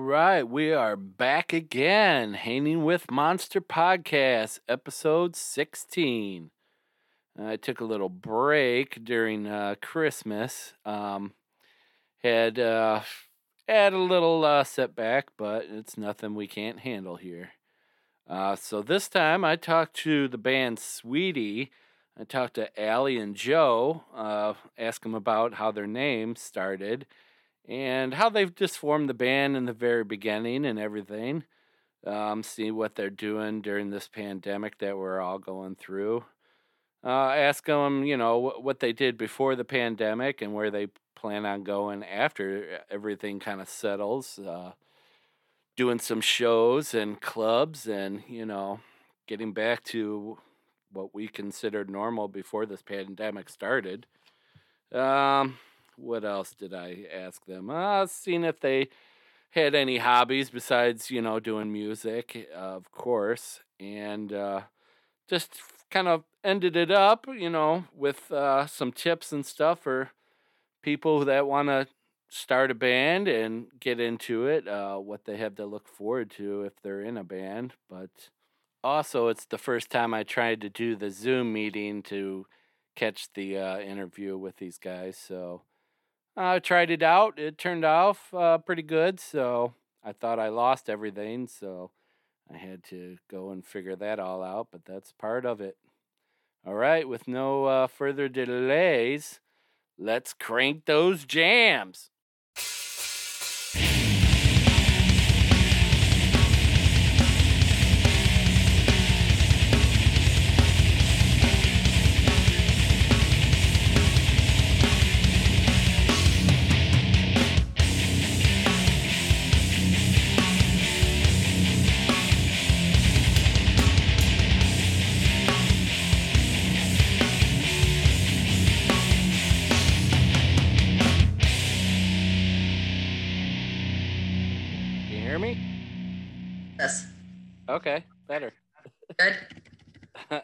right, we are back again, Hanging with Monster Podcast, episode 16. I took a little break during uh, Christmas. Um, had uh, had a little uh, setback, but it's nothing we can't handle here. Uh, so this time I talked to the band Sweetie. I talked to Allie and Joe, uh, asked them about how their name started and how they've just formed the band in the very beginning and everything. Um, see what they're doing during this pandemic that we're all going through. Uh, ask them, you know, what they did before the pandemic and where they plan on going after everything kind of settles. Uh, doing some shows and clubs and, you know, getting back to what we considered normal before this pandemic started. Um, what else did I ask them? Uh, seeing if they had any hobbies besides, you know, doing music, uh, of course, and uh, just kind of ended it up, you know, with uh, some tips and stuff for people that want to start a band and get into it, uh, what they have to look forward to if they're in a band. But also, it's the first time I tried to do the Zoom meeting to catch the uh, interview with these guys. So I tried it out. It turned off uh, pretty good. So I thought I lost everything. So I had to go and figure that all out. But that's part of it. All right. With no uh, further delays, let's crank those jams. Okay, better. Good.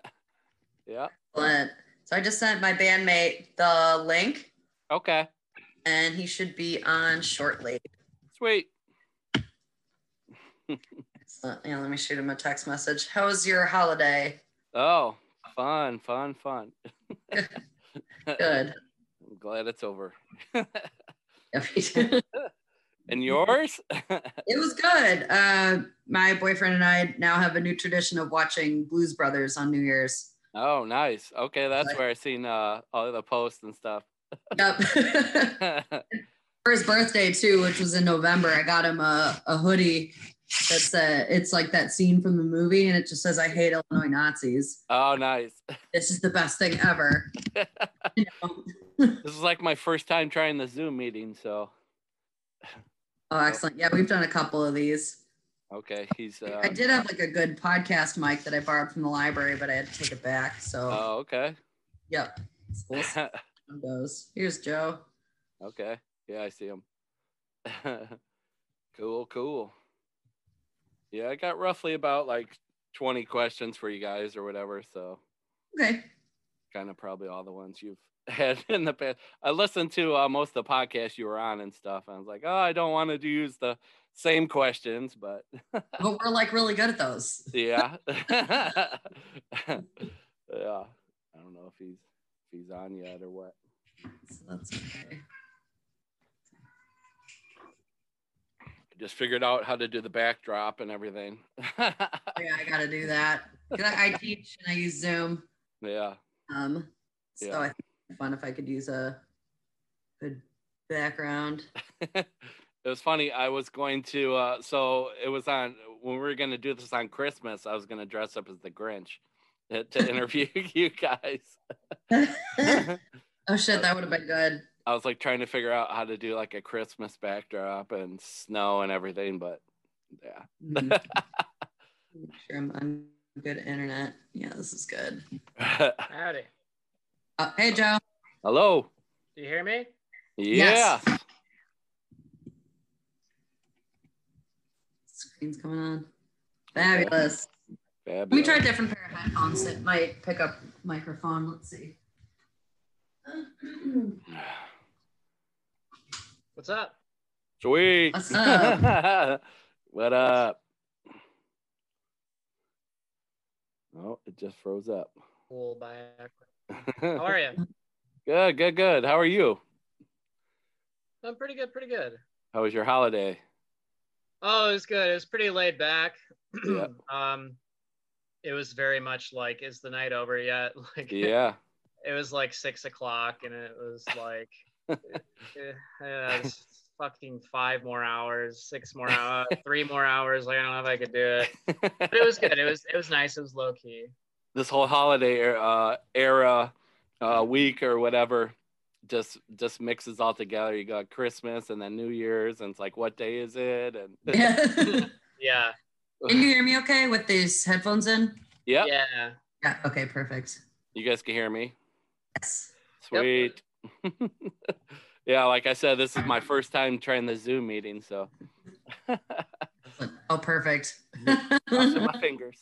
yeah. Excellent. So I just sent my bandmate the link. Okay. And he should be on shortly. Sweet. Excellent. Yeah, let me shoot him a text message. How was your holiday? Oh, fun, fun, fun. Good. I'm glad it's over. And yours? it was good. Uh, my boyfriend and I now have a new tradition of watching Blues Brothers on New Year's. Oh, nice. Okay, that's where I've seen uh, all the posts and stuff. Yep. For his birthday too, which was in November, I got him a, a hoodie that's uh it's like that scene from the movie and it just says I hate Illinois Nazis. Oh nice. This is the best thing ever. you know? this is like my first time trying the Zoom meeting, so Oh, excellent. Yeah, we've done a couple of these. Okay, he's. Uh, I did have like a good podcast mic that I borrowed from the library, but I had to take it back. So. Oh, okay. Yep. Goes. Here's Joe. Okay. Yeah, I see him. cool, cool. Yeah, I got roughly about like 20 questions for you guys or whatever. So. Okay. Kind of probably all the ones you've had in the past. I listened to uh, most of the podcasts you were on and stuff. And I was like, oh, I don't want to use the same questions, but but we're like really good at those. yeah. yeah. I don't know if he's if he's on yet or what. So that's okay. I just figured out how to do the backdrop and everything. yeah, I got to do that. I, I teach and I use Zoom. Yeah. Um. So yeah. I think fun if I could use a good background. it was funny. I was going to, uh, so it was on when we were going to do this on Christmas. I was going to dress up as the Grinch to, to interview you guys. oh shit, that would have been good. I was like trying to figure out how to do like a Christmas backdrop and snow and everything, but yeah. mm-hmm. sure I'm on good internet. Yeah, this is good. Howdy. Uh, hey, Joe. Hello. Do you hear me? Yeah. Yes. Screen's coming on. Fabulous. Fabulous. Let me try a different pair of headphones It might pick up microphone. Let's see. What's up? Sweet. What's up? what up? Oh, it just froze up. Cool back. How are you? good, good, good. How are you? I'm pretty good, pretty good. How was your holiday? Oh, it was good. It was pretty laid back. Yeah. um, it was very much like, is the night over yet? Like, Yeah. it was like six o'clock, and it was like, eh, eh, it's fucking five more hours, six more hours, three more hours. Like, I don't know if I could do it, but it was good. It was it was nice. It was low key. This whole holiday uh, era uh, week or whatever just just mixes all together. You got Christmas and then New Year's, and it's like, what day is it? And Yeah. Yeah, Can you hear me okay with these headphones in? yep, yeah. Yeah. Okay. Perfect. you guys can hear me. Yes. Yep. Sweet. yeah, like I said, this is my first time trying the Zoom meeting, so Oh, perfect. crossing my fingers.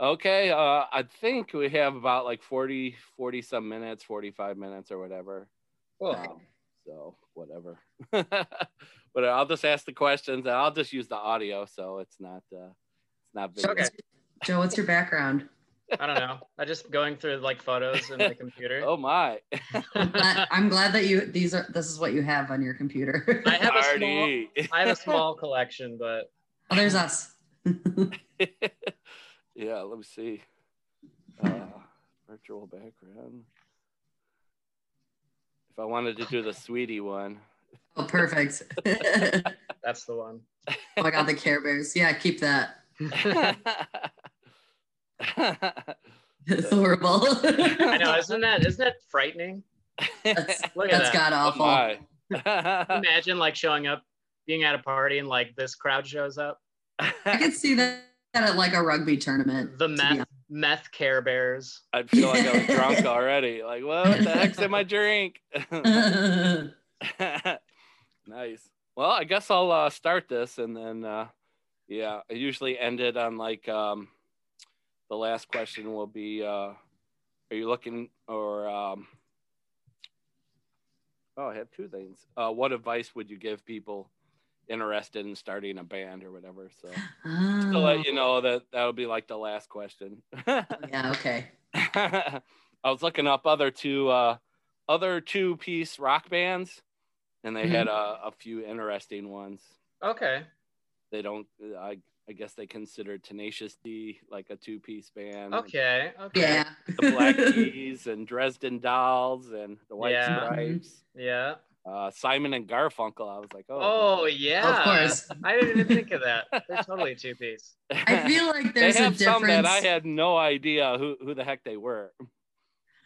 Okay, uh, I think we have about like 40, 40 some minutes, 45 minutes or whatever. Cool. Um, so whatever. but I'll just ask the questions and I'll just use the audio, so it's not uh, it's not video. Okay. Joe, what's your background? I don't know. I just going through like photos in the computer. Oh my! I'm glad, I'm glad that you these are this is what you have on your computer. I have a small, I have a small collection, but oh, there's us. yeah, let me see. Uh, virtual background. If I wanted to do the sweetie one. oh, perfect. oh that's the one. my god, the Care Bears. Yeah, keep that. It's horrible. I know, isn't that isn't that frightening? That's, Look at that's that. god Oh awful. my. Imagine like showing up, being at a party, and like this crowd shows up. I could see that at like a rugby tournament. The meth meth Care Bears. I'd feel like I was drunk already. Like, what the heck's in my drink? nice. Well, I guess I'll uh, start this and then, uh, yeah, I usually end it on like um, the last question will be uh, Are you looking or, um, oh, I have two things. Uh, what advice would you give people interested in starting a band or whatever? So, just to Oh, let you know that that would be like the last question. yeah, okay. I was looking up other two uh, other two piece rock bands, and they had a, a few interesting ones. Okay. They don't. I I guess they consider Tenacious D like a two piece band. Okay. Okay. Yeah. The Black Keys and Dresden Dolls and the White Yeah. Stripes. Yeah. Uh, Simon and Garfunkel. I was like, oh, Oh yeah. Of course. I didn't even think of that. They're totally two piece. I feel like they there's a have some difference. that I had no idea who who the heck they were.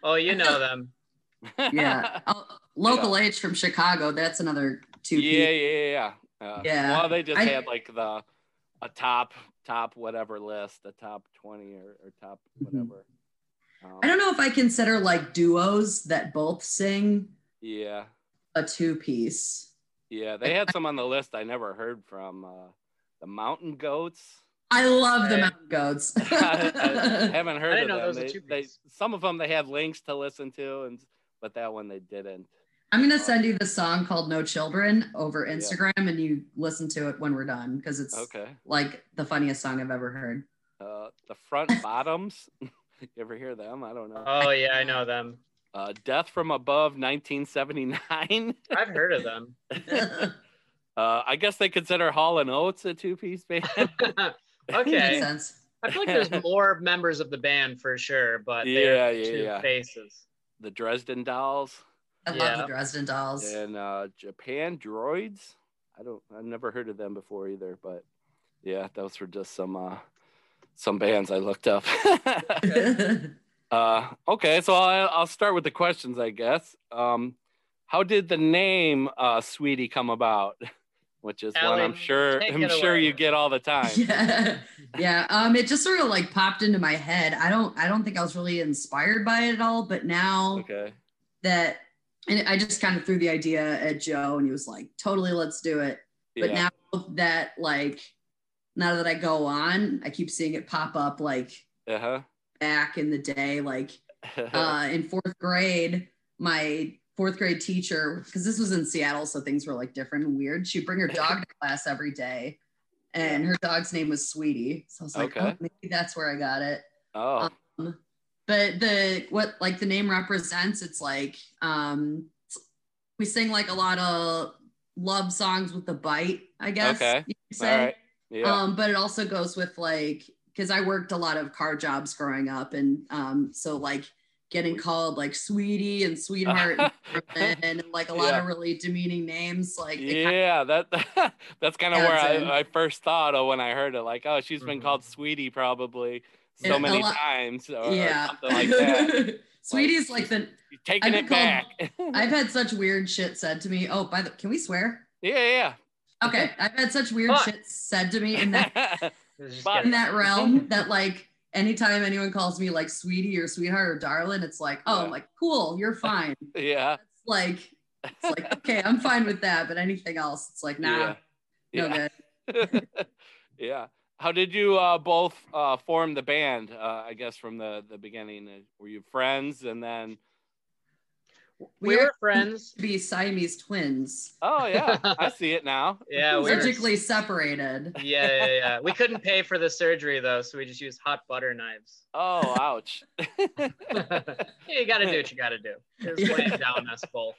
Oh, you know them. yeah. Oh, Local H from Chicago. That's another two. yeah, yeah, yeah. Uh, Yeah. Well, they just I- had like the a top top whatever list, a top twenty or, or top whatever. Um, I don't know if I consider like duos that both sing Yeah, a two piece. yeah. They had some on the list I never heard from. Uh, the Mountain Goats. I love the Okay. Mountain Goats. I, I haven't heard I of didn't know them. those They, they, some of them they had links to listen to, and but that one they didn't. I'm gonna send you the song called "No Children" over Yeah. Instagram, and you listen to it when we're done because it's Okay. like the funniest song I've ever heard. Uh, the Front Bottoms. you ever hear them? I don't know. Oh yeah, I know them. Uh, Death from Above, 1979. I've heard of them. Uh, I guess they consider Hall and Oates a two-piece band. Makes okay. sense. I feel like there's more members of the band for sure, but Yeah, they're yeah, two yeah. faces. the Dresden Dolls I love the Dresden Dolls. and uh, Japandroids. I don't. I've never heard of them before either, but yeah, those were just some uh, some bands I looked up. Uh, okay, so I'll, I'll start with the questions, I guess. Um, how did the name uh, Sweetie come about? Which is one I'm sure I'm sure away. you get all the time. yeah, yeah. Um, it just sort of like popped into my head. I don't, I don't think I was really inspired by it at all. But now Okay. that, and I just kind of threw the idea at Joe, and he was like, "Totally, let's do it." But Yeah. now that like, now that I go on, I keep seeing it pop up like Uh back in the day, like uh, in fourth grade, my fourth grade teacher, because this was in Seattle, so things were like different and weird. She'd bring her dog to class every day, and her dog's name was Sweetie. So I was like, Okay. oh, maybe that's where I got it. Oh, Um, but the what like the name represents, it's like um, we sing like a lot of love songs with the bite, I guess. Okay. you say. right. Yeah. Um, but it also goes with like because I worked a lot of car jobs growing up, and um, so like getting called like sweetie and sweetheart and, and like a lot Yeah. of really demeaning names. Like it kinda- yeah, that that's kind of where. I, I first thought of when I heard it. Like, oh, she's been Mhm. called Sweetie probably so Yeah, a many lot- times, or, or yeah, something like that. Sweetie's like the You're taking it been back. I've had such weird shit said to me. Oh, by the can we swear? yeah, yeah. Okay, I've had such weird shit said to me in that But- in that realm that like anytime anyone calls me like sweetie or sweetheart or darling, it's like, oh, Yeah. I'm like, cool, you're fine. yeah. It's like it's like, okay, I'm fine with that, but anything else, it's like, nah, yeah. no yeah. good. yeah. How did you uh, both uh, form the band? Uh, I guess from the the beginning, Uh, were you friends, and then? We are were friends. to be Siamese twins, Oh yeah, I see it now. Yeah, we were, surgically separated. yeah, yeah, yeah. We couldn't pay for the surgery though, so we just used hot butter knives. Oh, ouch. yeah, you got to do what you got to do. It was Yeah. weighing down us both.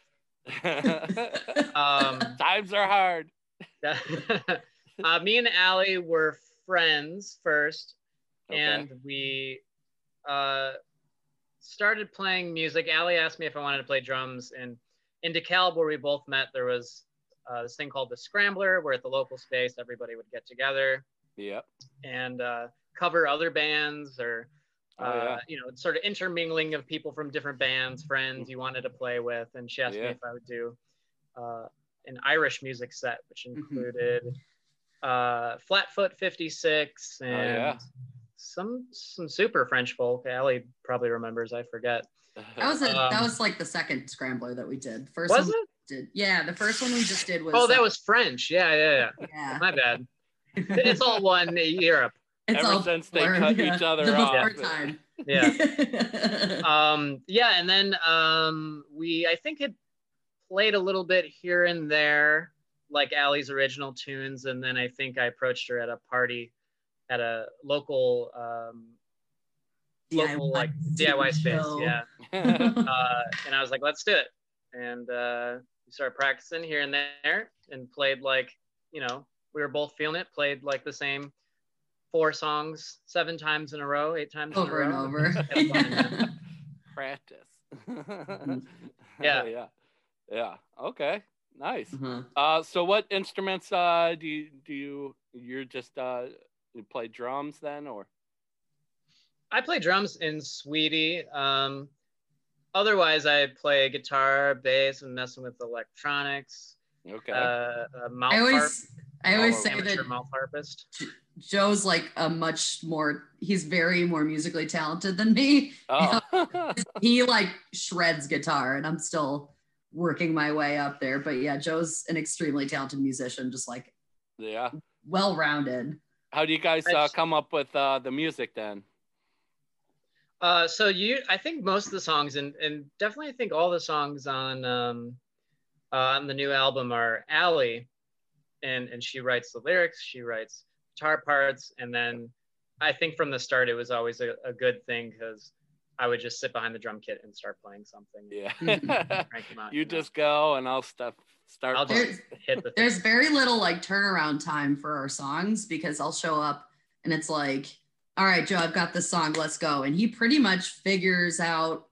Um, Times are hard. uh, me and Allie were friends first, Okay. and we uh, started playing music. Allie asked me if I wanted to play drums, and in DeKalb, where we both met, there was uh, this thing called the Scrambler, where at the local space everybody would get together Yep. and uh, cover other bands or. Oh, uh, yeah. you know, sort of intermingling of people from different bands, friends you wanted to play with, and she asked Yeah. me if I would do uh, an Irish music set, which Mm-hmm. included uh, Flatfoot 56 and Oh, yeah. Some some super French folk. Allie probably remembers. I forget. That was a, that Um, was like the second scrambler that we did. First Was one it? did, yeah, the first one we just did was Oh, that uh, was French. Yeah, yeah, yeah. yeah. My bad. It's all one Europe. It's Ever all since they blurred, cut yeah. each other the off. before time. Yeah. um yeah and then um we i think it played a little bit here and there like Allie's original tunes and then i think i approached her at a party at a local um local like diy space show. yeah uh, and i was like let's do it and uh we started practicing here and there and played like you know we were both feeling it played like the same four songs seven times in a row eight times over in and a row over. Had fun, man. Practice. Yeah. Yeah. Yeah. Okay. Nice. Mhm. Uh, so what instruments uh do you do you you're just uh you play drums then or I play drums in Sweetie. Um, otherwise, I play guitar, bass, and messing with electronics. okay Uh, a mouth I harp. always I always Oh, say amateur that mouth harpist. Joe's like a much more he's very more musically talented than me. oh He like shreds guitar and I'm still working my way up there. But yeah, Joe's an extremely talented musician, just like yeah well rounded. How do you guys uh, come up with uh the music then Uh, so you, I think most of the songs, and and definitely I think all the songs on um, uh, on the new album are Allie, and and she writes the lyrics, she writes guitar parts, and then I think from the start it was always a, a good thing because I would just sit behind the drum kit and start playing something. yeah Crank 'em out, you know? just go and i'll stuff start I'll playing. just hit the thing. There's very little like turnaround time for our songs because I'll show up and it's like, all right, Joe, I've got this song, let's go. And he pretty much figures out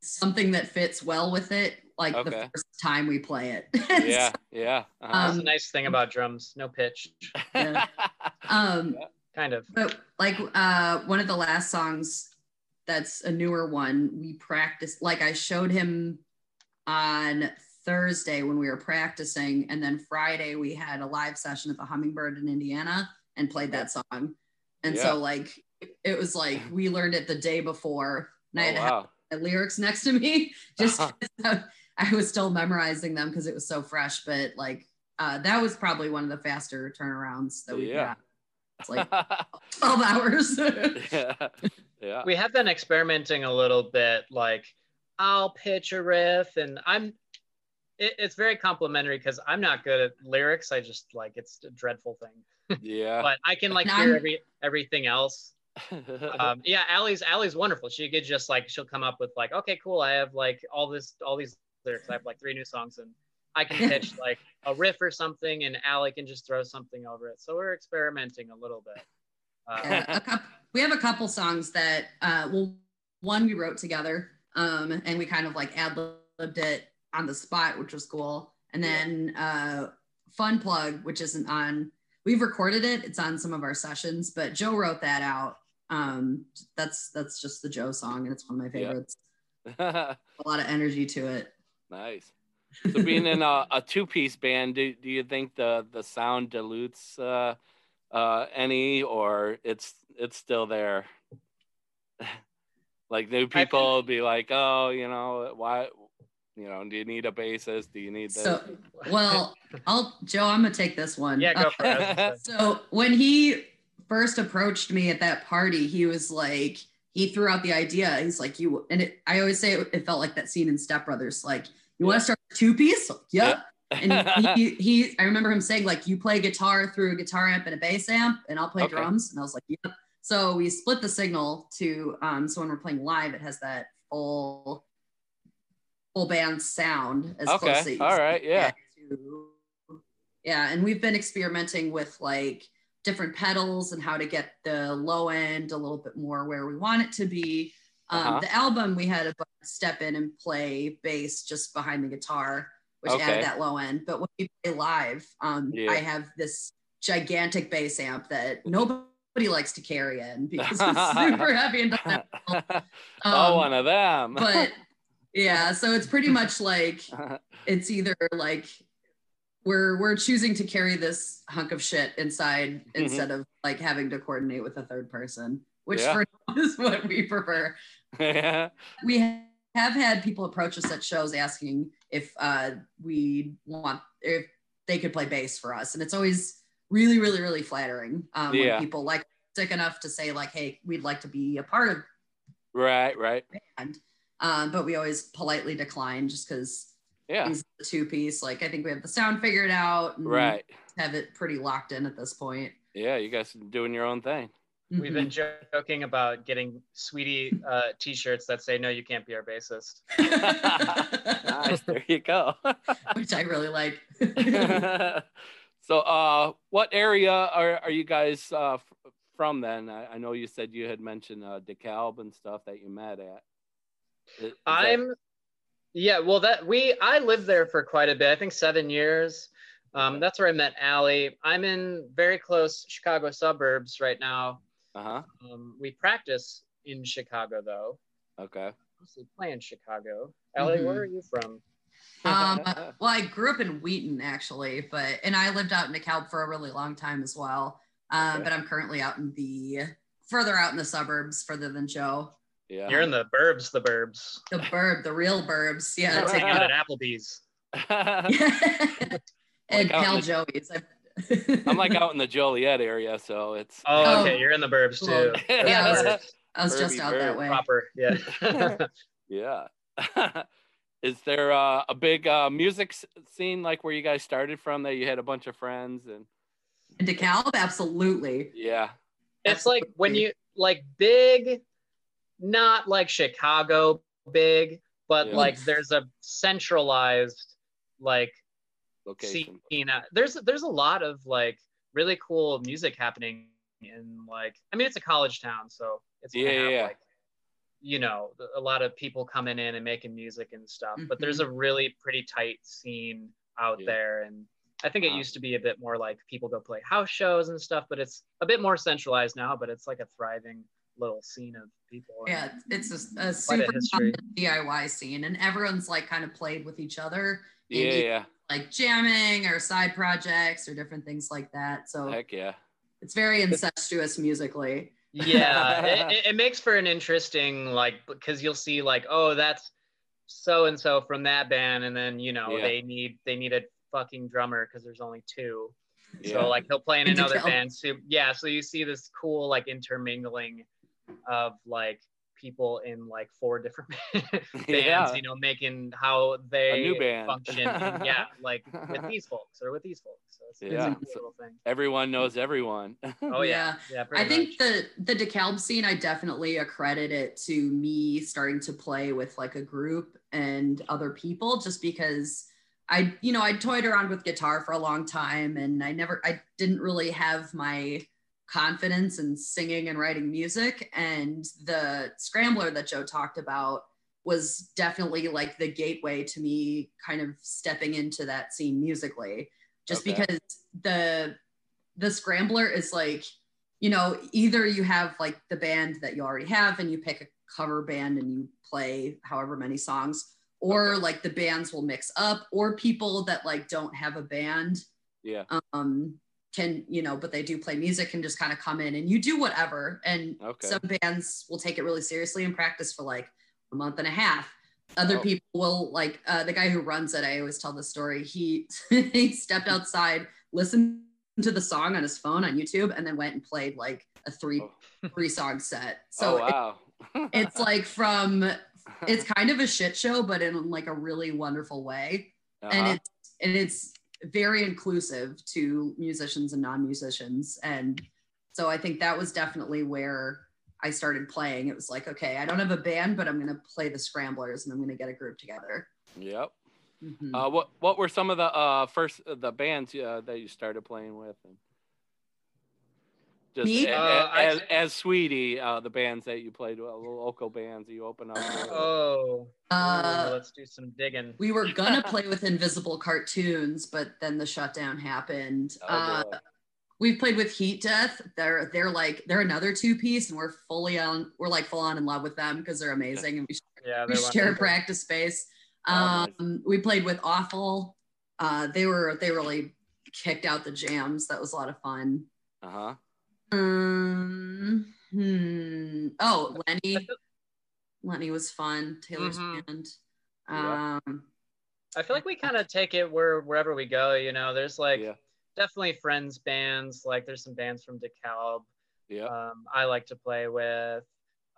something that fits well with it like Okay. the first time we play it. yeah yeah uh-huh. the nice thing about drums, no pitch, yeah. um, kind of. but like uh, one of the last songs that's a newer one, we practiced, like I showed him on Thursday when we were practicing. And then Friday we had a live session at the Hummingbird in Indiana and played that song. And Yeah. so like it was like we learned it the day before and I had oh, wow. the lyrics next to me just Uh-huh. 'cause I was still memorizing them because it was so fresh. But like uh, that was probably one of the faster turnarounds that we Yeah. got. It's like 12 hours. yeah yeah we have been experimenting a little bit like I'll pitch a riff, and I'm. It, it's very complimentary because I'm not good at lyrics. I just like it's a dreadful thing. Yeah. But I can like And hear every everything else. Um, yeah, Allie's Allie's wonderful. She could just like she'll come up with like, okay, cool. I have like all this all these lyrics. I have like three new songs, and I can pitch like a riff or something, and Allie can just throw something over it. So we're experimenting a little bit. Uh, Yeah, a coup we have a couple songs that uh well one we wrote together um and we kind of like ad libbed it on the spot which was cool and then uh fun plug which isn't on we've recorded it it's on some of our sessions but joe wrote that out um that's that's just the joe song and it's one of my Yeah. favorites a lot of energy to it nice. So being in a, a two-piece band, do, do you think the the sound dilutes uh, uh, any, or it's it's still there? like new people will be like, oh, you know, why, you know, do you need a bassist? Do you need this? so well i'll joe i'm gonna take this one yeah, go for it. I was gonna say. So when he first approached me at that party, he was like, he threw out the idea. He's like, you, and it, I always say it, it felt like that scene in Step Brothers. Like, you want to start two piece? Yeah. And he, he, I remember him saying, like, you play guitar through a guitar amp and a bass amp, and I'll play Okay. drums. And I was like, yep. So we split the signal to, um, so when we're playing live, it has that full, full band sound as close Okay, you all right, yeah. to- yeah, and we've been experimenting with like different pedals and how to get the low end a little bit more where we want it to be. Um, Uh-huh. The album we had a step in and play bass just behind the guitar, which Okay. added that low end. But when we play live, um, Yeah. I have this gigantic bass amp that nobody likes to carry in because it's super heavy and doesn't have oh, um, one of them. but yeah, so it's pretty much like it's either like we're we're choosing to carry this hunk of shit inside Mhm. instead of like having to coordinate with a third person, which Yeah. for now is what we prefer. yeah. We have had people approach us at shows asking if uh, we want if they could play bass for us, and it's always really, really, really flattering um, Yeah. when people like sick enough to say like, "Hey, we'd like to be a part of Right, right. band," um, but we always politely decline just because Yeah. things the two piece. Like I think we have the sound figured out, and Right. Have it pretty locked in at this point. Yeah, you guys are doing your own thing. We've been Mhm. joking about getting sweetie uh, t-shirts that say, no, you can't be our bassist. Nice. There you go. which I really like. so, uh, what area are, are you guys uh, from then? I, I know you said you had mentioned uh, DeKalb and stuff that you met at. Is- is that- I'm, yeah, well, that we, I lived there for quite a bit. I think seven years. Um, that's where I met Allie. I'm in very close Chicago suburbs right now. uh-huh. Um, we practice in Chicago though. Okay. Mostly play in Chicago. Allie, Mhm. where are you from? um, well, I grew up in Wheaton actually, but and I lived out in DeKalb for a really long time as well. Um, Okay. But I'm currently out in the further out in the suburbs, further than Joe. Yeah. You're in the burbs, the burbs. The burb, the real burbs. Yeah. Let's hang out at Applebee's. and Like out Pal Joey's. I'm like out in the Joliet area, so it's. Oh, Oh. okay. You're in the burbs too. Yeah, I was- I was just out burb. that way. proper. Yeah. Yeah. Is there uh, a big uh, music scene like where you guys started from that you had a bunch of friends and In DeKalb, absolutely. yeah. it's like when you like big, not like Chicago big, but Yeah. like there's a centralized like Location. scene. uh, There's there's a lot of like really cool music happening in like I mean it's a college town, so it's gonna Yeah, have, yeah. like you know a lot of people coming in and making music and stuff. But there's Mhm. a really pretty tight scene out Yeah. there and I think it Wow. used to be a bit more like people go play house shows and stuff, but it's a bit more centralized now. But it's like a thriving little scene of people. Yeah, it's just a Quite a super history. fun DIY scene, and everyone's like kind of played with each other, Yeah, you- yeah. like jamming or side projects or different things like that. So Heck yeah. it's very incestuous musically. yeah it, it- it makes for an interesting like because you'll see like oh that's so and so from that band and then you know Yeah. they need they need a fucking drummer because there's only two Yeah. so like he'll play in another band so yeah so you see this cool like intermingling of like people in like four different bands, Yeah. you know, making how they new band. function. and yeah, like with these folks or with these folks. So it's, it's Yeah. a cool little thing. Everyone knows everyone. Oh yeah, yeah. I pretty think much. the the DeKalb scene, I definitely accredit it to me starting to play with like a group and other people, just because I, you know, I toyed around with guitar for a long time, and I never, I didn't really have my confidence in singing and writing music, and the scrambler that Joe talked about was definitely like the gateway to me kind of stepping into that scene musically just Okay. because the the scrambler is like you know either you have like the band that you already have and you pick a cover band and you play however many songs or Okay. like the bands will mix up or people that like don't have a band yeah. um can you know but they do play music and just kind of come in and you do whatever and Okay. some bands will take it really seriously and practice for like a month and a half other Oh. people will like uh, the guy who runs it i always tell the story he he stepped outside listened to the song on his phone on youtube and then went and played like a three Oh. three song set oh so it- it's like from it's kind of a shit show but in like a really wonderful way Uh-huh. and it's and it's very inclusive to musicians and non-musicians and so i think that was definitely where i started playing it was like okay i don't have a band but i'm going to play the scramblers and i'm going to get a group together Yep. Mhm. Uh, what what were some of the uh, first the bands uh, that you started playing with? And just Me? a- a- Uh, I- as, as Sweetie, uh, the bands that you played with, local bands that you open up. with. Oh, Uh, let's do some digging. we were gonna play with invisible cartoons but then the shutdown happened Oh, uh, we've played with heat death they're they're like they're another two piece and we're fully on we're like full on in love with them because they're amazing and we Yeah, we share a practice space. Oh, Um, nice. We played with Awful. Uh, they were they really kicked out the jams. That was a lot of fun. Uh-huh. Um, hmm. Oh, Lenny. Lenny was fun. Taylor's Mhm. band. Yeah. Um, I feel like we kind of take it where wherever we go. You know, there's like yeah. definitely friends bands. Like there's some bands from DeKalb Yeah. um, I like to play with.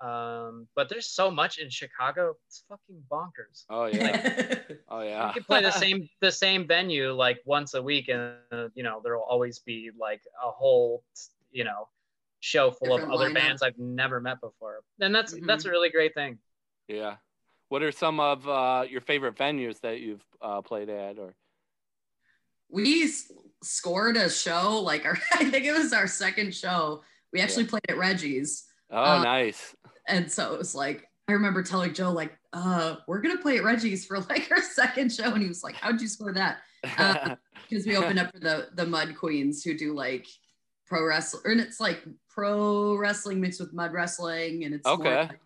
Um, but there's so much in Chicago. It's fucking bonkers. Oh yeah. Oh yeah. You can play the same the same venue like once a week, and uh, you know there will always be like a whole you know show full Different of other lineup. bands I've never met before, and that's Mhm. that's a really great thing. Yeah. What are some of uh, your favorite venues that you've uh, played at? Or we s- scored a show. Like our, I think it was our second show. We actually played at Reggie's. oh, Uh, nice. and so it was like I remember telling Joe like, uh, we're gonna play at Reggie's for like our second show, and he was like, "How'd you score that?" uh, Because we opened up for the the Mud Queens who do like pro wrestling, and it's like pro wrestling mixed with mud wrestling, and it's Okay. like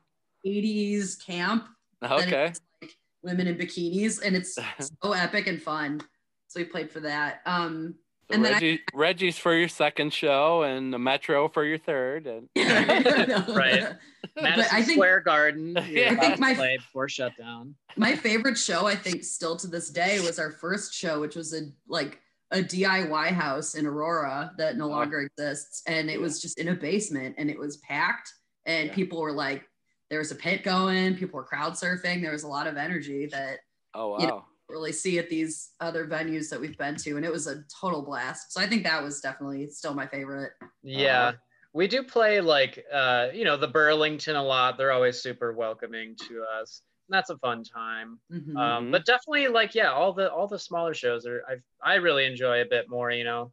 80s camp. okay. like women in bikinis, and it's so epic and fun. So we played for that. Um, So and then I- Reggie, Reggie's for your second show, and the Metro for your third, and Right. Madison I think Square Garden. Yeah. I I think my- played before shutdown. my favorite show i think still to this day was our first show which was a like a diy house in aurora that no longer exists and it was just in a basement and it was packed and Yeah. people were like there was a pit going people were crowd surfing there was a lot of energy that oh wow, You know, really see at these other venues that we've been to and it was a total blast so i think that was definitely still my favorite Yeah. Uh-huh. We do play like uh, you know, the Burlington a lot. They're always super welcoming to us. And that's a fun time. Mhm. Um, but definitely like yeah, all the all the smaller shows are I I really enjoy a bit more, you know.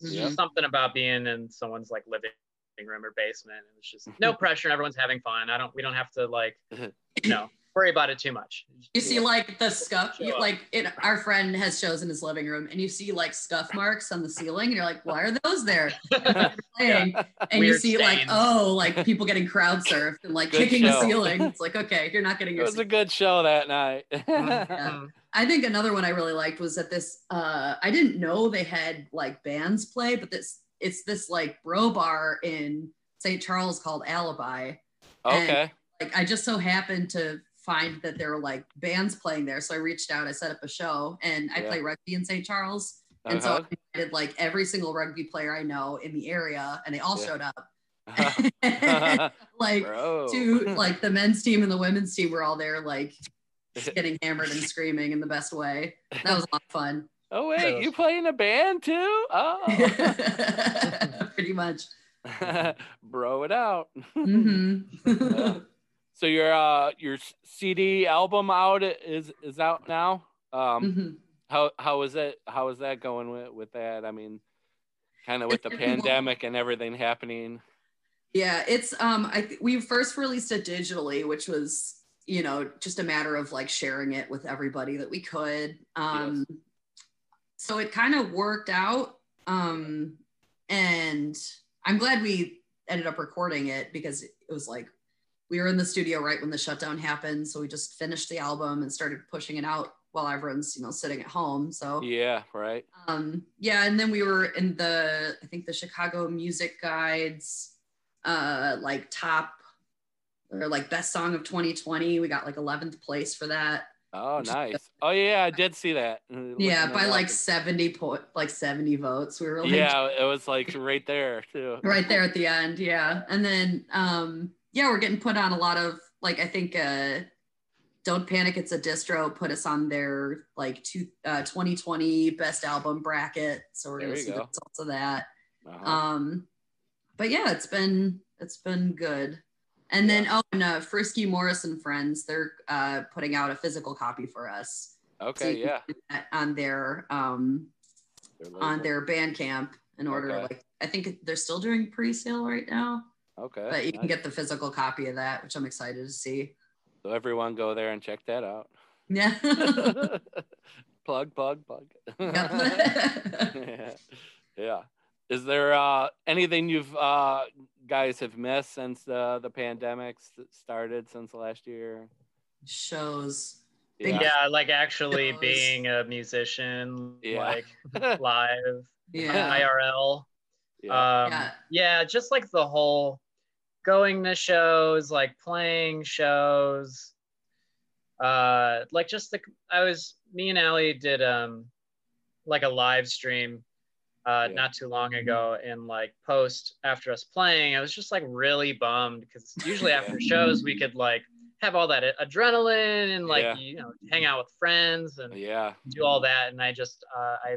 There's Mhm. just something about being in someone's like living room or basement. and It's just no pressure and everyone's having fun. I don't we don't have to like you know worry about it too much. You see like the scuff, you, like it, our friend has shows in his living room, and you see like scuff marks on the ceiling, and you're like, why are those there? Playing, And you Weird see like, oh, like people getting crowd surfed and like Good kicking the ceiling. It's like, okay, you're not getting your it your. was a good show that night. Mhm. I think another one I really liked was that this. Uh, I didn't know they had like bands play, but this it's this like bro bar in St. Charles called Alibi. okay. like I just so happened to find that there were like bands playing there. So I reached out, I set up a show and I Yeah. play rugby in St. Charles. And so Uh-huh. I invited like every single rugby player I know in the area and they all Yeah. showed up. like Bro. two like the men's team and the women's team were all there like getting hammered and screaming in the best way. That was a lot of fun. oh wait, you play in a band too? Oh, Pretty much. bro, it out. hmm So your uh your CD album out is is out now. Um, Mhm. how how is it? How is that going with with that? I mean, kind of with the It's pretty well. pandemic and everything happening. Yeah, it's um I th- we first released it digitally, which was, you know, just a matter of like sharing it with everybody that we could. Um so it kind of worked out. Um and I'm glad we ended up recording it because it was like we were in the studio right when the shutdown happened, so we just finished the album and started pushing it out while everyone's, you know, sitting at home. So Yeah, right. um yeah and then we were in the i think the chicago music guides uh like top or like best song of 2020 we got like 11th place for that Oh, nice. Oh yeah, I did see that. Uh, yeah by like up. 70 point like 70 votes we were like yeah, it was like right there too. right there at the end yeah and then um yeah we're getting put on a lot of like i think uh don't panic it's a distro put us on their like two, uh, 2020 best album bracket. So we're There gonna see the results of that. Uh-huh. um but yeah it's been it's been good. And then oh and uh, frisky morris and friends they're uh putting out a physical copy for us. Okay, can yeah. on their um Their on their bandcamp in order Okay. like i think they're still doing pre-sale right now Okay. but you can get the physical copy of that which i'm excited to see So everyone go there and check that out. yeah plug, plug, plug. Yep. yeah. yeah. Is there uh, anything you've uh, guys have missed since uh, the pandemic started since last year? shows Yeah. Yeah, like actually Shows. being a musician, Yeah. like live, yeah IRL. yeah. Um, Yeah. yeah. just like the whole going to shows, like playing shows. Uh, like just the I was me and Allie did um like a live stream uh Yeah. not too long ago and like post after us playing. I was just like really bummed because usually after shows we could like have all that adrenaline and like Yeah. you know hang out with friends and yeah. do all that and i just uh, i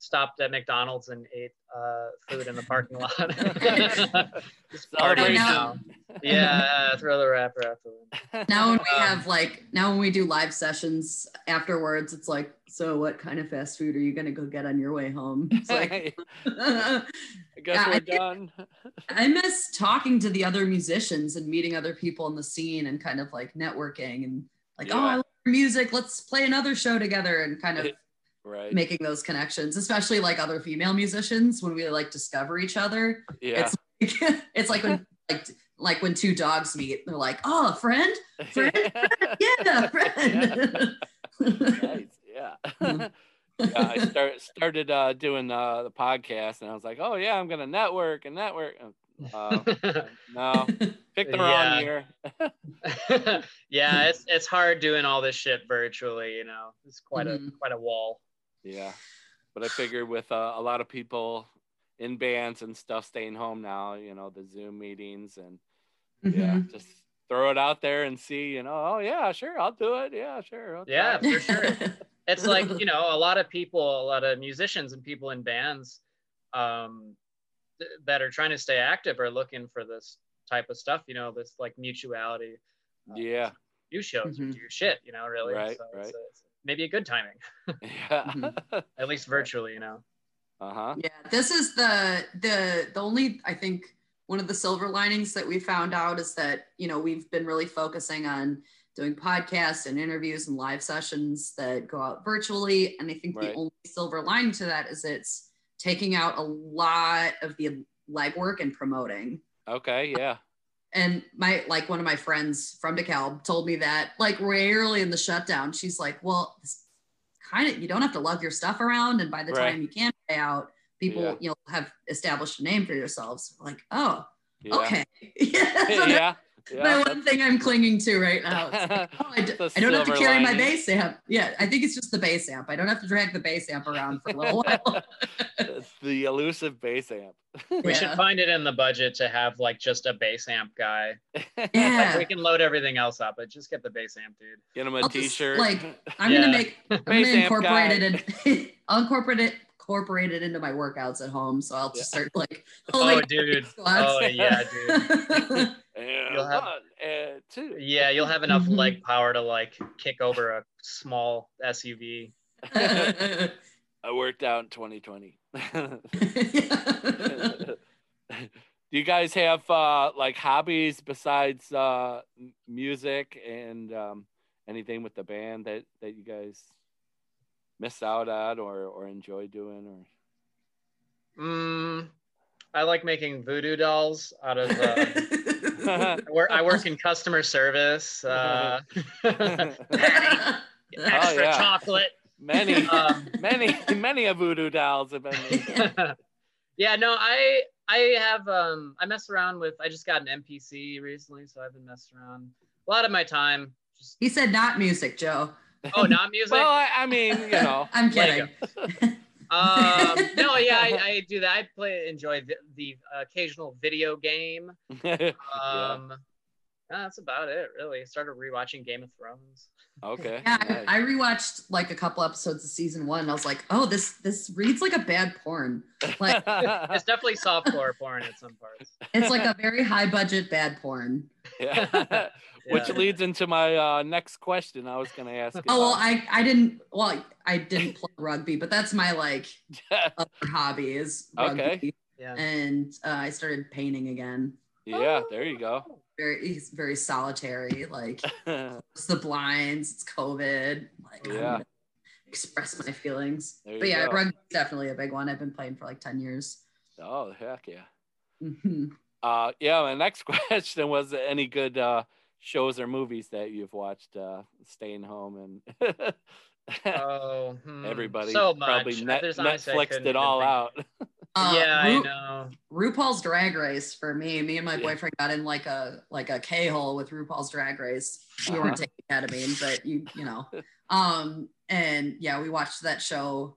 stopped at mcdonald's and ate uh, food in the parking lot. Just partying now. yeah throw the wrapper out the window. Now when we Um, have like now when we do live sessions afterwards it's like so what kind of fast food are you gonna go get on your way home? It's like I guess Yeah, we're think- done. i miss talking to the other musicians and meeting other people in the scene and kind of like networking and like oh i love your music. Let's play another show together and kind of Right. making those connections especially like other female musicians when we like discover each other yeah. it's like, it's like when like like when two dogs meet they're like oh friend friend? yeah friend nice. Yeah. Yeah, I start, started uh, doing uh, the podcast, and I was like, "Oh yeah, I'm gonna network and network." Uh, no, pick the Yeah. wrong year. yeah it's it's hard doing all this shit virtually you know it's quite Mhm. a quite a wall yeah, but I figured with uh, a lot of people in bands and stuff staying home now, you know, the Zoom meetings and yeah, Mhm. just throw it out there and see, you know, oh yeah, sure, I'll do it. Yeah, sure. I'll Yeah, for sure. it's like you know a lot of people a lot of musicians and people in bands um, th- that are trying to stay active are looking for this type of stuff you know this like mutuality uh, yeah, do shows Mhm. or do shit you know really Right, so right. It's, it's maybe a good timing yeah. Mhm. at least virtually you know uh huh. Yeah, this is the the the only I think one of the silver linings that we found out is that you know we've been really focusing on doing podcasts and interviews and live sessions that go out virtually, and I think the only silver lining to that is it's taking out a lot of the legwork and promoting. Okay. Yeah. And my like one of my friends from DeKalb told me that like rarely in the shutdown, she's like, well, this kind of you don't have to lug your stuff around, and by the Right. time you can pay out, people Yeah. you know have established a name for yourselves. Like, oh, Yeah. okay, yeah. So now- yeah. Yeah, my one thing I'm clinging to right now. Like, oh, I, d- The I don't have to silver carry my bass amp. Yeah, I think it's just the bass amp. I don't have to drag the bass amp around for a little while. It's the elusive bass amp. We should find it in the budget to have like just a bass amp guy. Like, Yeah. we can load everything else up, but just get the bass amp, dude. Get him a I'll just, shirt like, I'm Yeah. gonna make I'm Bass gonna incorporate it in I'll incorporate it incorporate it into my workouts at home. So I'll just start like Oh, holding dude. squats. Oh, yeah, dude. And You'll have- one, and two. Yeah, you'll have enough Mhm. leg power to like kick over a small SUV. I worked out in 2020. Do you guys have uh, like hobbies besides uh, music and um, anything with the band that, that you guys miss out on or, or enjoy doing? Mm, I like making voodoo dolls out of. Uh, Or I work. I work in customer service. Uh, extra Oh, yeah. chocolate. many, Um, many, many a voodoo dolls have been. made. yeah, no, I I have um I mess around with. I just got an MPC recently, so I've been messing around a lot of my time. Just he said not music, Joe. oh, not music. Well, I, I mean, you know. I'm Lego. kidding. Um, no, yeah, I, I do that. I play enjoy the, the occasional video game. Yeah. Um, that's about it, really. Started rewatching Game of Thrones. Okay. Yeah, nice. I, I rewatched like a couple episodes of season one. And I was like, oh, this this reads like a bad porn. Like It's definitely softcore porn at some parts. it's like a very high budget bad porn. yeah. Which leads into my uh, next question. I was going to ask. Oh well, I I didn't well I didn't play rugby, but that's my like other hobby is rugby. Okay. Yeah. And uh, I started painting again. yeah, there you go. Very it's very solitary. Like it's the blinds, it's COVID. Like I'm Yeah. gonna express my feelings. There But yeah, go. rugby's definitely a big one. I've been playing for like 10 years. oh, heck yeah. Mhm. Uh, yeah, my next question was any good uh, shows or movies that you've watched uh, staying home and Oh, hmm, everybody so much. probably net, There's honestly, I Netflixed it all think- out. Uh, yeah, I know. RuPaul's Drag Race for me. Me and my Yeah. boyfriend got in like a like a K hole with RuPaul's Drag Race. You Uh-huh. weren't taking ketamine, but you you know. Um and yeah, we watched that show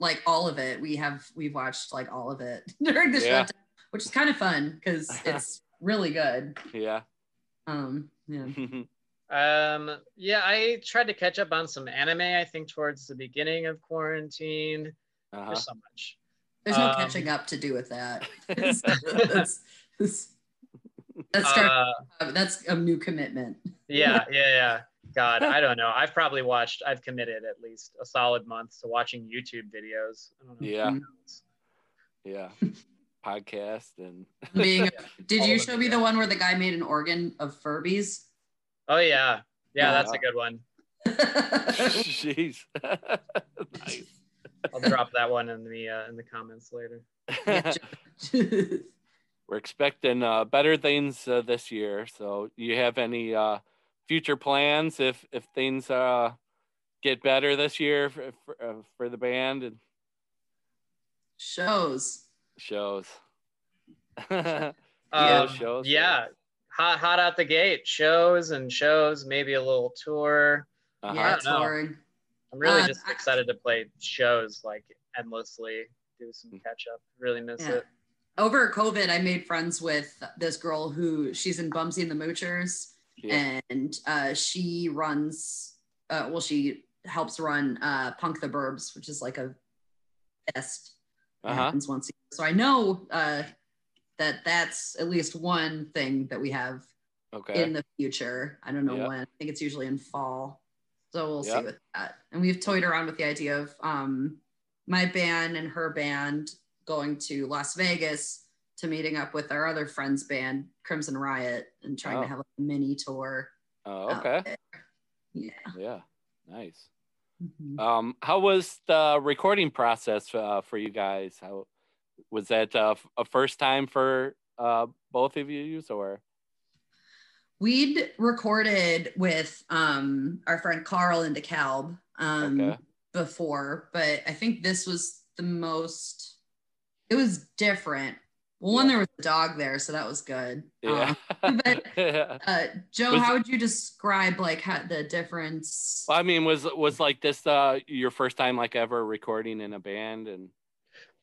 like all of it. We have we've watched like all of it during the Yeah. show, which is kind of fun because it's really good. yeah. Um yeah. Um, yeah, I tried to catch up on some anime. I think towards the beginning of quarantine. uh-huh. There's so much. There's no Um, catching up to do with that. that's, that's, that's, start- Uh, that's a new commitment. yeah, yeah, yeah. God, I don't know. I've probably watched. I've committed at least a solid month to watching YouTube videos. I don't know. Yeah. Yeah. Podcast and Being, did you show me the one where the guy made an organ of Furbies? Oh yeah, yeah. Oh, That's a good one. jeez. nice. I'll drop that one in the uh, in the comments later. We're expecting uh, better things uh, this year. So, you have any uh, future plans if if things uh, get better this year for for, uh, for the band and Shows. Shows? Yeah. Um, shows. yeah, hot hot out the gate. Shows and shows. Maybe a little tour. Uh-huh. Yeah, don't touring. I'm really Uh, just I- excited to play shows like endlessly. Do some Mm. catch up. Really miss Yeah. it. Over COVID, I made friends with this girl who she's in Bumsy and the Moochers, Yeah. and uh, she runs. Uh, well, she helps run uh, Punk the Burbs, which is like a fest that Uh-huh. happens once a year. So I know uh, that that's at least one thing that we have Okay. in the future. I don't know Yeah. when. I think it's usually in fall. So we'll Yeah. see with that. And we've toyed around with the idea of um, my band and her band going to Las Vegas to meeting up with our other friend's band, Crimson Riot, and trying Oh. to have a mini tour. Oh, okay. Yeah. Yeah. Nice. Mhm. Um, how was the recording process uh, for you guys? How was that uh, a first time for uh, both of you, or We'd recorded with um, our friend Carl in DeKalb um, Okay. before, but I think this was the most, it was different Well, one there was a dog there, so that was good. Yeah. Um, but well, uh, Joe, Was- how would you describe like how, the difference? I mean, was was like this uh your first time like ever recording in a band and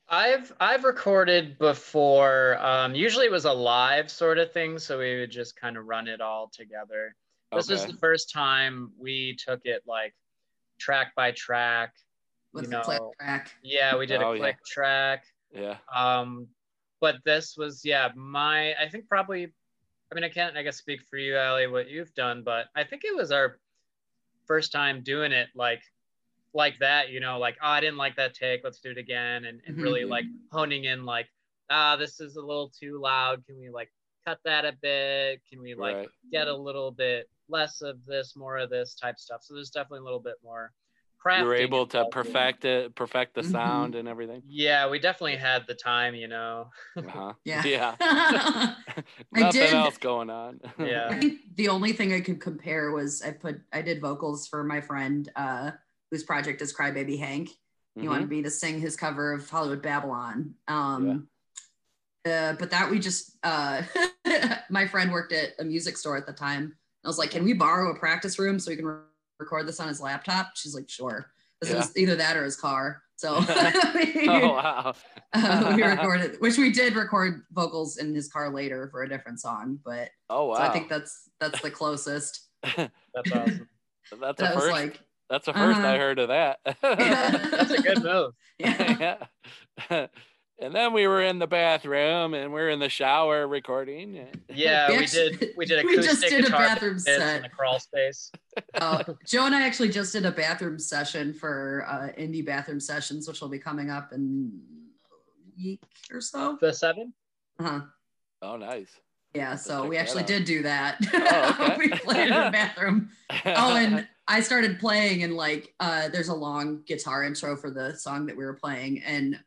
I've I've recorded before. Um, usually it was a live sort of thing, so we would just kind of run it all together. This is Okay. the first time we took it like track by track. with you the click track. Yeah, we did Oh, a yeah. click track. yeah. Um, but this was yeah, my I think probably. I mean, I can't I guess speak for you, Allie, what you've done, but I think it was our first time doing it like like that. You know, like oh, I didn't like that take. Let's do it again, and, and really Mhm. like honing in like ah, this is a little too loud. Can we like cut that a bit? Can we like right. get a little bit less of this, more of this type stuff? So there's definitely a little bit more. Crafting You were able to involved it. perfect it, perfect the Mhm. sound and everything. Yeah, we definitely had the time, you know. Uh-huh. Yeah. Yeah. I Nothing did- else going on. Yeah. I think the only thing I could compare was I put I did vocals for my friend uh, whose project is Crybaby Hank. He Mhm. wanted me to sing his cover of Hollywood Babylon. Um, uh, but that we just uh, my friend worked at a music store at the time. I was like, "Can we borrow a practice room so we can re- record this on his laptop?" She's like, "Sure." 'Cause It Yeah. was either that or his car. So we, Oh wow. uh, we recorded, which we did record vocals in his car later for a different song. But Oh wow. so I think that's that's the closest. That's awesome. that's That was first. like, that's the 1st uh-huh. I heard of that. That's a good move. yeah. yeah. And then we were in the bathroom and we're in the shower recording. Yeah, We we, actually- did. We did we acoustic just did a guitar bathroom bits set. in the crawl space. Uh, Joe and I actually just did a bathroom session for uh, indie bathroom sessions, which will be coming up in a week or so. The seven. Uh-huh. Oh, nice. Yeah, so we actually did do that. Oh, okay. we played in the bathroom. Oh, and I started playing, and like, uh, there's a long guitar intro for the song that we were playing, and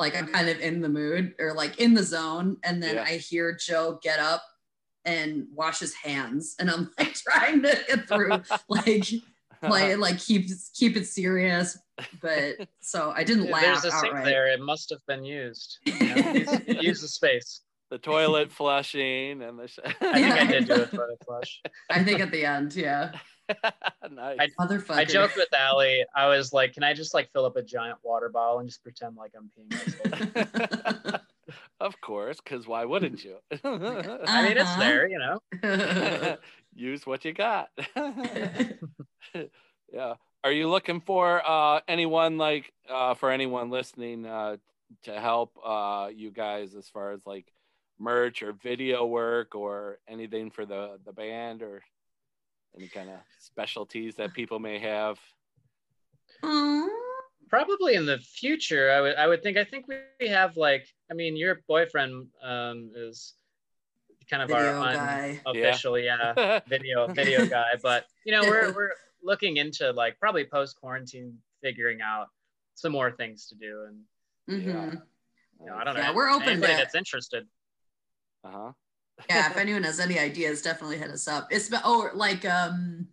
like, I'm mm-hmm. kind of in the mood or like in the zone, and then Yeah. I hear Joe get up and wash his hands, and I'm like trying to get through, like, play like keep keep it serious, but so I didn't laugh There's a sink outright. there. It must have been used. You know, use, use the space. The toilet flushing and the. Sh- I think I did do it for the flush. I think at the end, yeah, nice. I- motherfucker. I joked with Allie. I was like, "Can I just like fill up a giant water bottle and just pretend like I'm peeing?" of course, because why wouldn't you? I mean, it's Uh-huh. there, you know. Use what you got. yeah. Are you looking for uh, anyone like uh, for anyone listening uh, to help uh, you guys as far as like merch or video work or anything for the the band or any kind of specialties that people may have? Probably in the future, I would. I would think. I think we have like. I mean, your boyfriend um, is kind of Video our guy. unofficial, yeah, video video guy. But you know, we're we're looking into like probably post quarantine figuring out some more things to do, and Mhm. you know, I don't know. We're open Anybody to- that's interested. Uh huh. yeah if anyone has any ideas definitely hit us up it's oh like um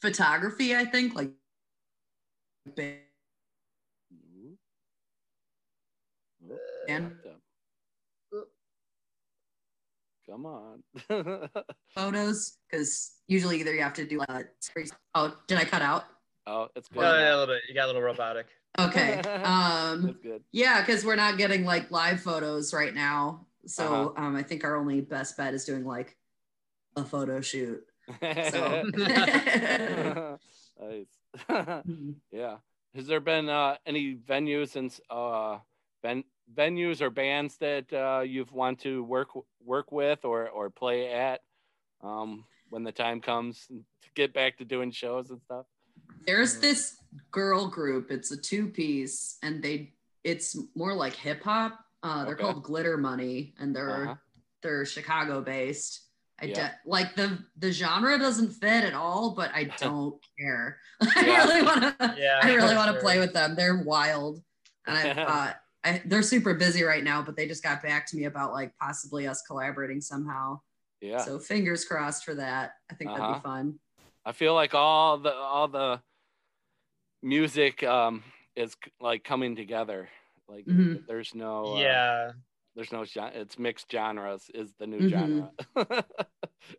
photography i think like And- Come on. photos because usually either you have to do like oh did i cut out oh, it's good. Oh, yeah, a little bit. You got a little robotic. okay um That's good. yeah because we're not getting like live photos right now so Uh-huh. um i think our only best bet is doing like a photo shoot so nice. yeah. Has there been uh, any venues and uh, ven- venues or bands that uh, you've want to work work with or or play at um, when the time comes to get back to doing shows and stuff? There's this girl group. It's a two piece, and they it's more like hip hop. Uh, they're Okay. called Glitter Money, and they're Uh-huh. they're Chicago based. I Yeah. de- like the the genre doesn't fit at all, but I don't care. I really want to. Yeah, I really want to sure. play with them. They're wild, and I thought I, they're super busy right now, but they just got back to me about like possibly us collaborating somehow. Yeah. So fingers crossed for that. I think that'd Uh-huh. be fun. I feel like all the all the music um, is like coming together. Like Mhm. there's no uh, yeah. There's no. It's mixed genres is the new Mhm. genre.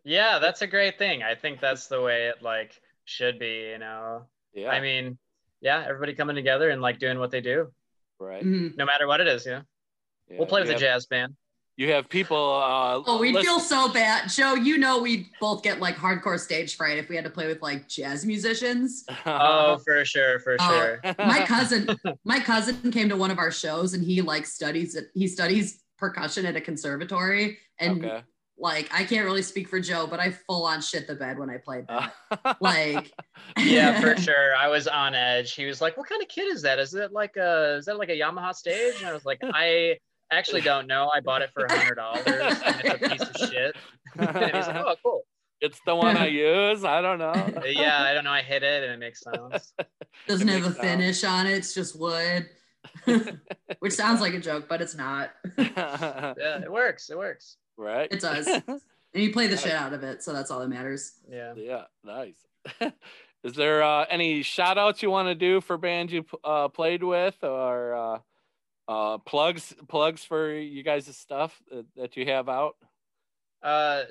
Yeah, that's a great thing. I think that's the way it like should be, you know. yeah. I mean, yeah, everybody coming together and like doing what they do, right. Mhm. no matter what it is, yeah. Yeah, We'll play with you a have, jazz band. You have people. Uh, Oh, we'd listen- feel so bad. Joe, you know we'd both get like hardcore stage fright if we had to play with like jazz musicians. Oh, for sure, for Oh, sure. My cousin, my cousin came to one of our shows and he like studies it. He studies percussion at a conservatory. And okay. like I can't really speak for Joe, but I full on shit the bed when I played that. Uh, Like Yeah, for sure. I was on edge. He was like, "What kind of kid is that? Is it like a is that like a Yamaha stage?" And I was like, "I actually don't know. I bought it for a hundred dollars, and it's a piece of shit." and he's like, "Oh, cool." it's the one I use. I don't know. Yeah, I don't know. I hit it and it makes sounds. doesn't It have a makes sound. finish on it. It's just wood. Which sounds like a joke, but it's not. Yeah, it works. It works. right. It does. And you play the shit out of it, so that's all that matters. Yeah. Yeah, nice. Is there uh, any shout outs you want to do for bands you uh, played with or uh, uh, plugs plugs for you guys' stuff that, that you have out? Uh,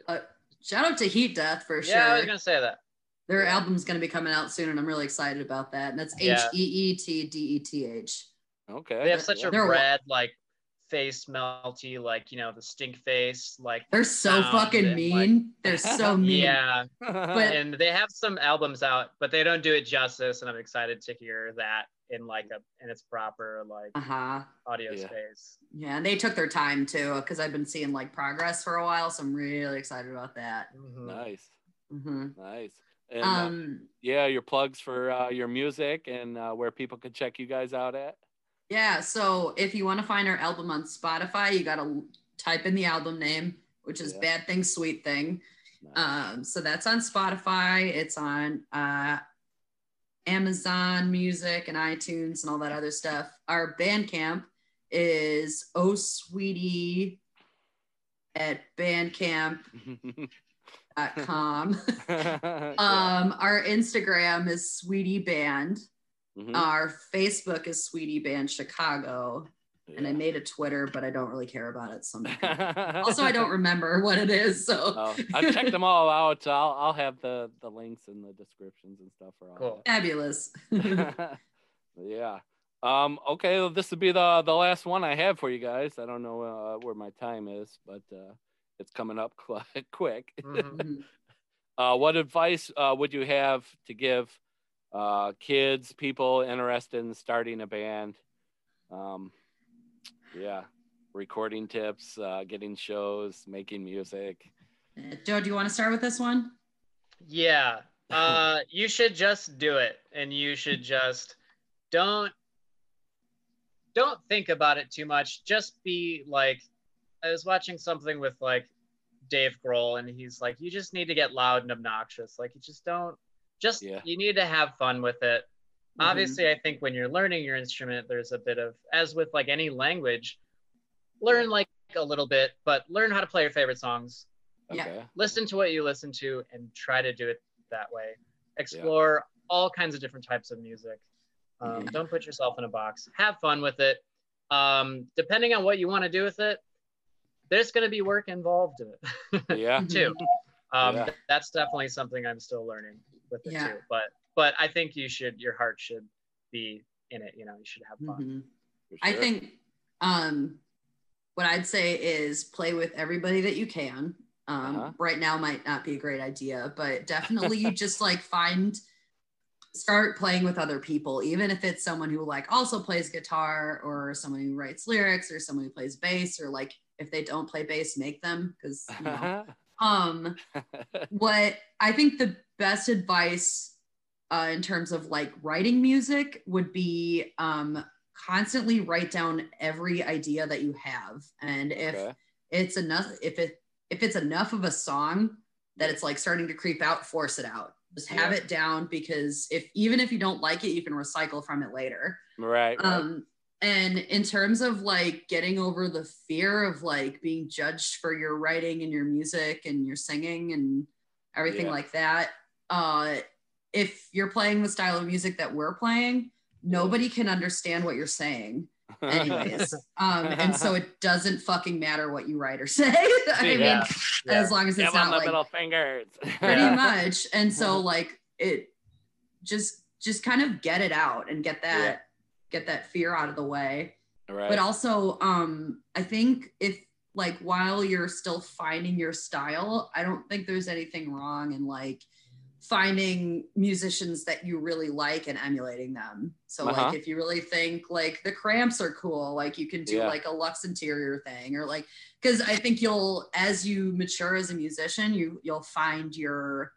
Shout out to Heet Deth for sure. yeah, I was gonna say that. Their album's going to be coming out soon, and I'm really excited about that. And that's H Yeah. E E T D E T H. Okay. They have such a They're- red like face melty, like you know the stink face, like They're so Sound fucking and, mean. They're so mean. yeah. But- and they have some albums out, but they don't do it justice, and I'm excited to hear that in like a in its proper like Uh huh. audio Yeah. space. Yeah, and they took their time too, because I've been seeing like progress for a while, so I'm really excited about that. Mhm. nice, hmm nice. And uh, Um, yeah, your plugs for uh, your music and uh, where people can check you guys out at. yeah. So if you want to find our album on Spotify, you got to type in the album name, which is Yeah. Bad Thing, Sweet Thing. Nice. Um, so that's on Spotify. It's on uh, Amazon Music and iTunes and all that other stuff. Our Bandcamp is Oh Sweetie at bandcamp.com. Um, our Instagram is Sweetie Band. Mhm. Our Facebook is Sweetie Band Chicago. And I made a Twitter, but I don't really care about it. So also I don't remember what it is. So Oh, I've checked them all out. I'll, I'll have the, the links in the descriptions and stuff for all Cool. fabulous. yeah. Um, okay, well, this will be the the last one I have for you guys. I don't know uh, where my time is, but uh, it's coming up qu- quick. Mhm. Mhm. Uh, what advice uh, would you have to give uh, kids, people interested in starting a band? Um, yeah, recording tips, uh, getting shows, making music. Uh, Joe, do you want to start with this one? Yeah. Uh, you should just do it, and you should just don't don't think about it too much. Just be like, I was watching something with like Dave Grohl, and he's like, you just need to get loud and obnoxious. Like, you just don't. Just Yeah. you need to have fun with it. Mhm. Obviously, I think when you're learning your instrument, there's a bit of, as with like any language, learn like a little bit, but learn how to play your favorite songs Yeah. Okay. listen to what you listen to and try to do it that way explore all kinds of different types of music um, Yeah. don't put yourself in a box have fun with it um, depending on what you want to do with it there's going to be work involved in it Yeah. too um, Yeah. that's definitely something i'm still learning with it Yeah. too but but i think you should your heart should be in it you know you should have fun Mhm. for I think um, what I'd say is play with everybody that you can. Um, Uh-huh. Right now might not be a great idea, but definitely you just like find, start playing with other people, even if it's someone who like also plays guitar or someone who writes lyrics or someone who plays bass or like if they don't play bass, make them because you know. um, what I think the best advice uh, in terms of like writing music would be um, constantly write down every idea that you have, and if Okay. it's enough, if it if it's enough of a song that it's like starting to creep out, force it out. Just have Yeah. it down because if even if you don't like it, you can recycle from it later. right. right. Um, and in terms of like getting over the fear of like being judged for your writing and your music and your singing and everything Yeah. like that, uh, if you're playing the style of music that we're playing, nobody can understand what you're saying. anyways. um, and so it doesn't fucking matter what you write or say. I mean, Yeah. as long as it's Give not the like middle fingers. pretty Yeah. much. And so like it just just kind of get it out and get that Yeah. get that fear out of the way. right. But also, um, I think if like while you're still finding your style, I don't think there's anything wrong in like finding musicians that you really like and emulating them. So Uh-huh. like if you really think like the cramps are cool, like you can do Yeah. like a Lux Interior thing or like because I think you'll as you mature as a musician, you you'll find your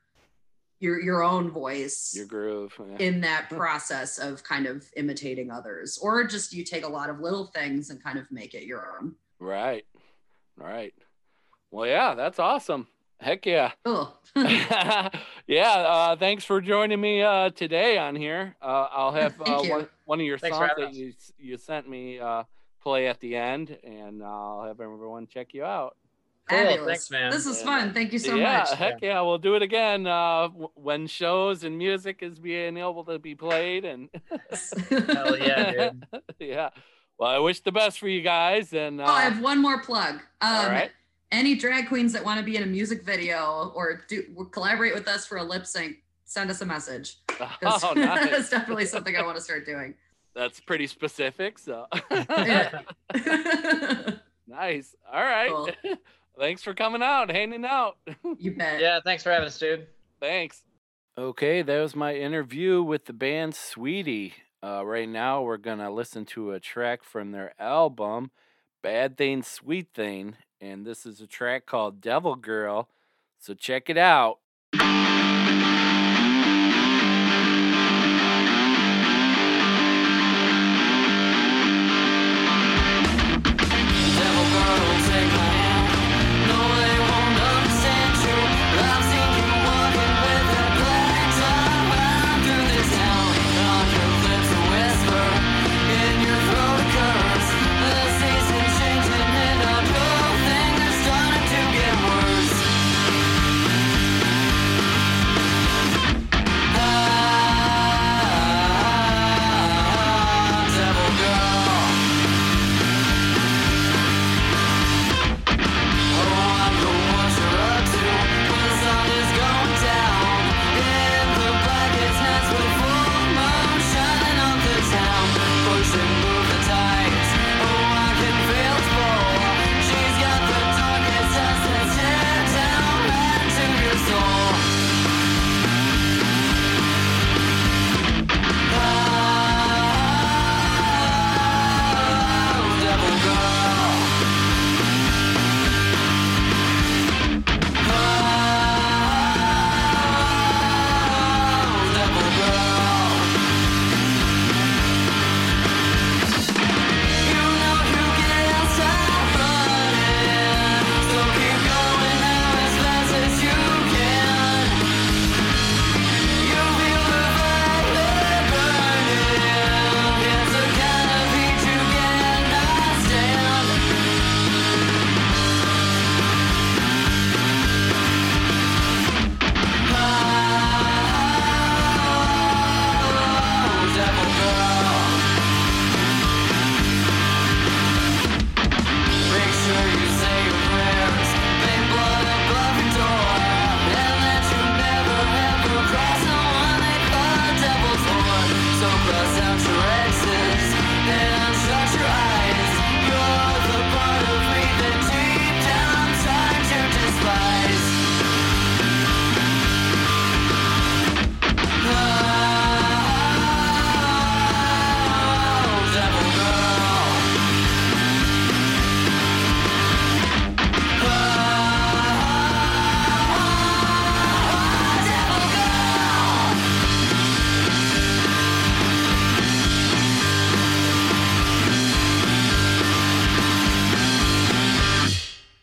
your your own voice Your groove. yeah. in that process of kind of imitating others or just you take a lot of little things and kind of make it your own Right. Right. Well, yeah, that's awesome. Heck yeah. oh yeah. Uh, thanks for joining me uh, today on here. Uh, I'll have uh, one, one of your Thanks songs that you you sent me uh, play at the end, and I'll have everyone check you out. Cool. Thanks, man. this was Yeah. fun thank you so yeah, much heck yeah, we'll do it again uh, w- when shows and music is being able to be played. And Hell yeah, dude. yeah. Well, I wish the best for you guys. And uh, oh i have one more plug um all right. Any drag queens that want to be in a music video or do or collaborate with us for a lip sync send us a message. Oh, nice. that's definitely something i want to start doing That's pretty specific. So Yeah. nice. All right. Cool. Thanks for coming out, hanging out. you bet Yeah, thanks for having us, dude. Thanks. Okay, that was my interview with the band Sweetie. Uh, right now, we're gonna listen to a track from their album, Bad Thing, Sweet Thing, and this is a track called Devil Girl. So check it out.